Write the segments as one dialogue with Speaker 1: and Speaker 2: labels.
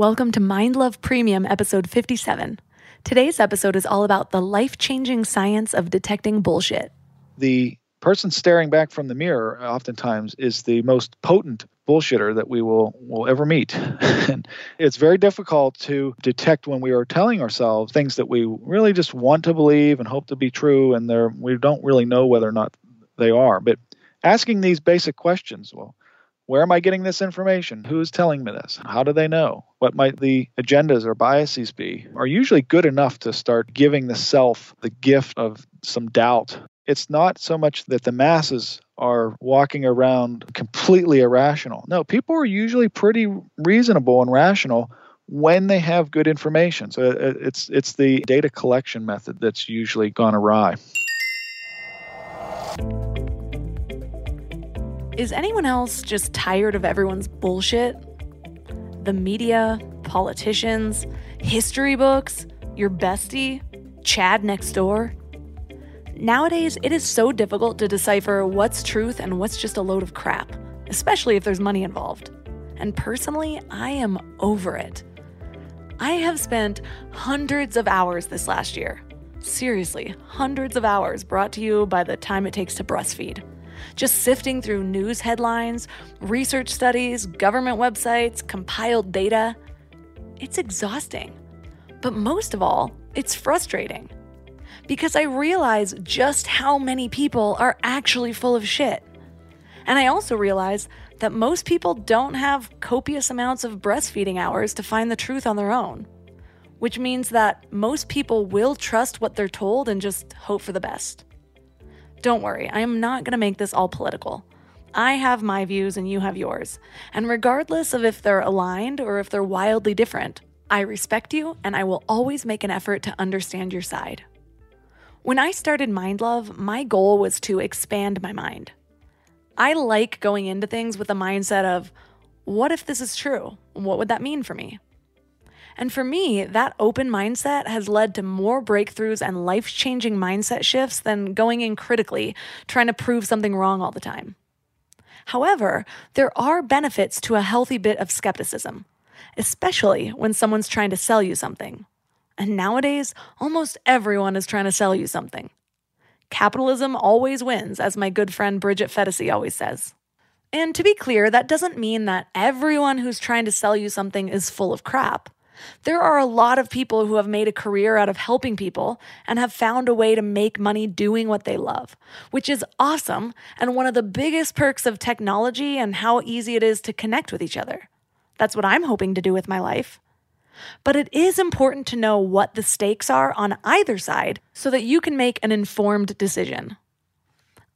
Speaker 1: Welcome to Mind Love Premium, episode 57. Today's episode is all about the life changing science of detecting bullshit.
Speaker 2: The person staring back from the mirror, oftentimes, is the most potent bullshitter that we will, will ever meet. and it's very difficult to detect when we are telling ourselves things that we really just want to believe and hope to be true, and we don't really know whether or not they are. But asking these basic questions, well, where am I getting this information? Who is telling me this? How do they know? What might the agendas or biases be? Are usually good enough to start giving the self the gift of some doubt. It's not so much that the masses are walking around completely irrational. No, people are usually pretty reasonable and rational when they have good information. So uh, it's it's the data collection method that's usually gone awry.
Speaker 1: Is anyone else just tired of everyone's bullshit? The media, politicians, history books, your bestie, Chad next door? Nowadays, it is so difficult to decipher what's truth and what's just a load of crap, especially if there's money involved. And personally, I am over it. I have spent hundreds of hours this last year. Seriously, hundreds of hours brought to you by the time it takes to breastfeed just sifting through news headlines, research studies, government websites, compiled data. It's exhausting. But most of all, it's frustrating. Because I realize just how many people are actually full of shit. And I also realize that most people don't have copious amounts of breastfeeding hours to find the truth on their own, which means that most people will trust what they're told and just hope for the best. Don't worry, I am not going to make this all political. I have my views and you have yours. And regardless of if they're aligned or if they're wildly different, I respect you and I will always make an effort to understand your side. When I started Mind Love, my goal was to expand my mind. I like going into things with a mindset of, what if this is true? What would that mean for me? And for me, that open mindset has led to more breakthroughs and life changing mindset shifts than going in critically, trying to prove something wrong all the time. However, there are benefits to a healthy bit of skepticism, especially when someone's trying to sell you something. And nowadays, almost everyone is trying to sell you something. Capitalism always wins, as my good friend Bridget Phetasy always says. And to be clear, that doesn't mean that everyone who's trying to sell you something is full of crap. There are a lot of people who have made a career out of helping people and have found a way to make money doing what they love, which is awesome and one of the biggest perks of technology and how easy it is to connect with each other. That's what I'm hoping to do with my life. But it is important to know what the stakes are on either side so that you can make an informed decision.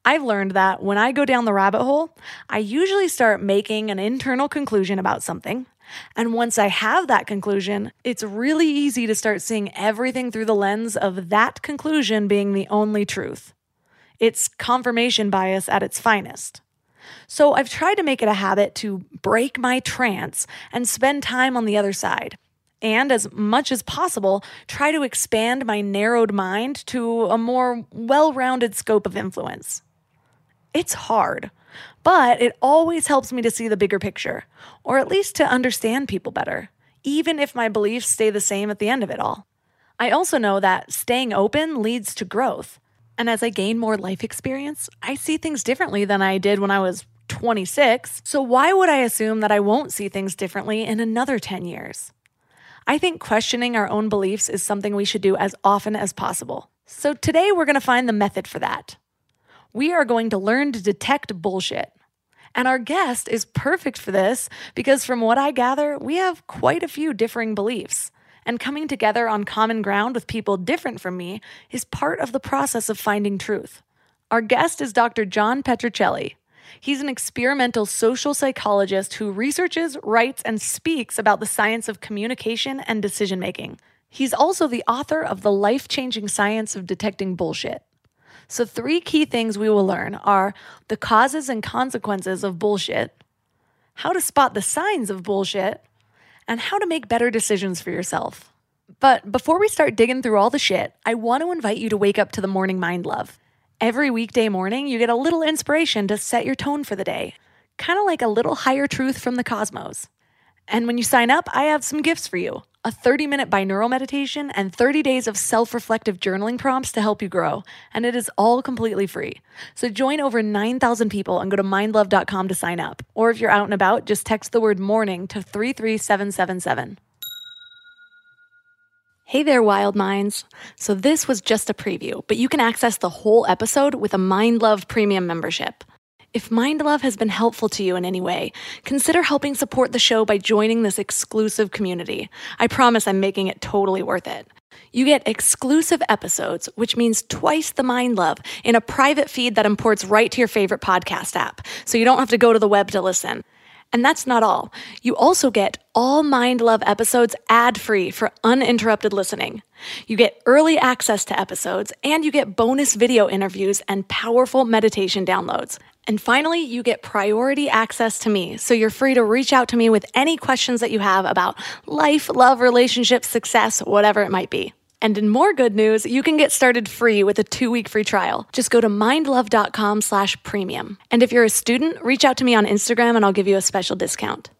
Speaker 1: I've learned that when I go down the rabbit hole, I usually start making an internal conclusion about something, and once I have that conclusion, it's really easy to start seeing everything through the lens of that conclusion being the only truth. It's confirmation bias at its finest. So I've tried to make it a habit to break my trance and spend time on the other side. And as much as possible, try to expand my narrowed mind to a more well rounded scope of influence. It's hard. But it always helps me to see the bigger picture, or at least to understand people better, even if my beliefs stay the same at the end of it all. I also know that staying open leads to growth. And as I gain more life experience, I see things differently than I did when I was 26. So why would I assume that I won't see things differently in another 10 years? I think questioning our own beliefs is something we should do as often as possible. So today we're going to find the method for that we are going to learn to detect bullshit. And our guest is perfect for this because, from what I gather, we have quite a few differing beliefs. And coming together on common ground with people different from me is part of the process of finding truth. Our guest is Dr. John Petrocelli. He's an experimental social psychologist who researches, writes, and speaks about the science of communication and decision making. He's also the author of The Life Changing Science of Detecting Bullshit. So, three key things we will learn are the causes and consequences of bullshit, how to spot the signs of bullshit, and how to make better decisions for yourself. But before we start digging through all the shit, I want to invite you to wake up to the morning mind love. Every weekday morning, you get a little inspiration to set your tone for the day, kind of like a little higher truth from the cosmos. And when you sign up, I have some gifts for you a 30 minute binaural meditation and 30 days of self reflective journaling prompts to help you grow. And it is all completely free. So join over 9,000 people and go to mindlove.com to sign up. Or if you're out and about, just text the word morning to 33777. Hey there, wild minds. So, this was just a preview, but you can access the whole episode with a Mind Love Premium membership. If Mind Love has been helpful to you in any way, consider helping support the show by joining this exclusive community. I promise I'm making it totally worth it. You get exclusive episodes, which means twice the Mind Love, in a private feed that imports right to your favorite podcast app, so you don't have to go to the web to listen. And that's not all. You also get all Mind Love episodes ad free for uninterrupted listening. You get early access to episodes, and you get bonus video interviews and powerful meditation downloads. And finally, you get priority access to me, so you're free to reach out to me with any questions that you have about life, love, relationships, success, whatever it might be. And in more good news, you can get started free with a two-week free trial. Just go to mindlove.com slash premium. And if you're a student, reach out to me on Instagram and I'll give you a special discount.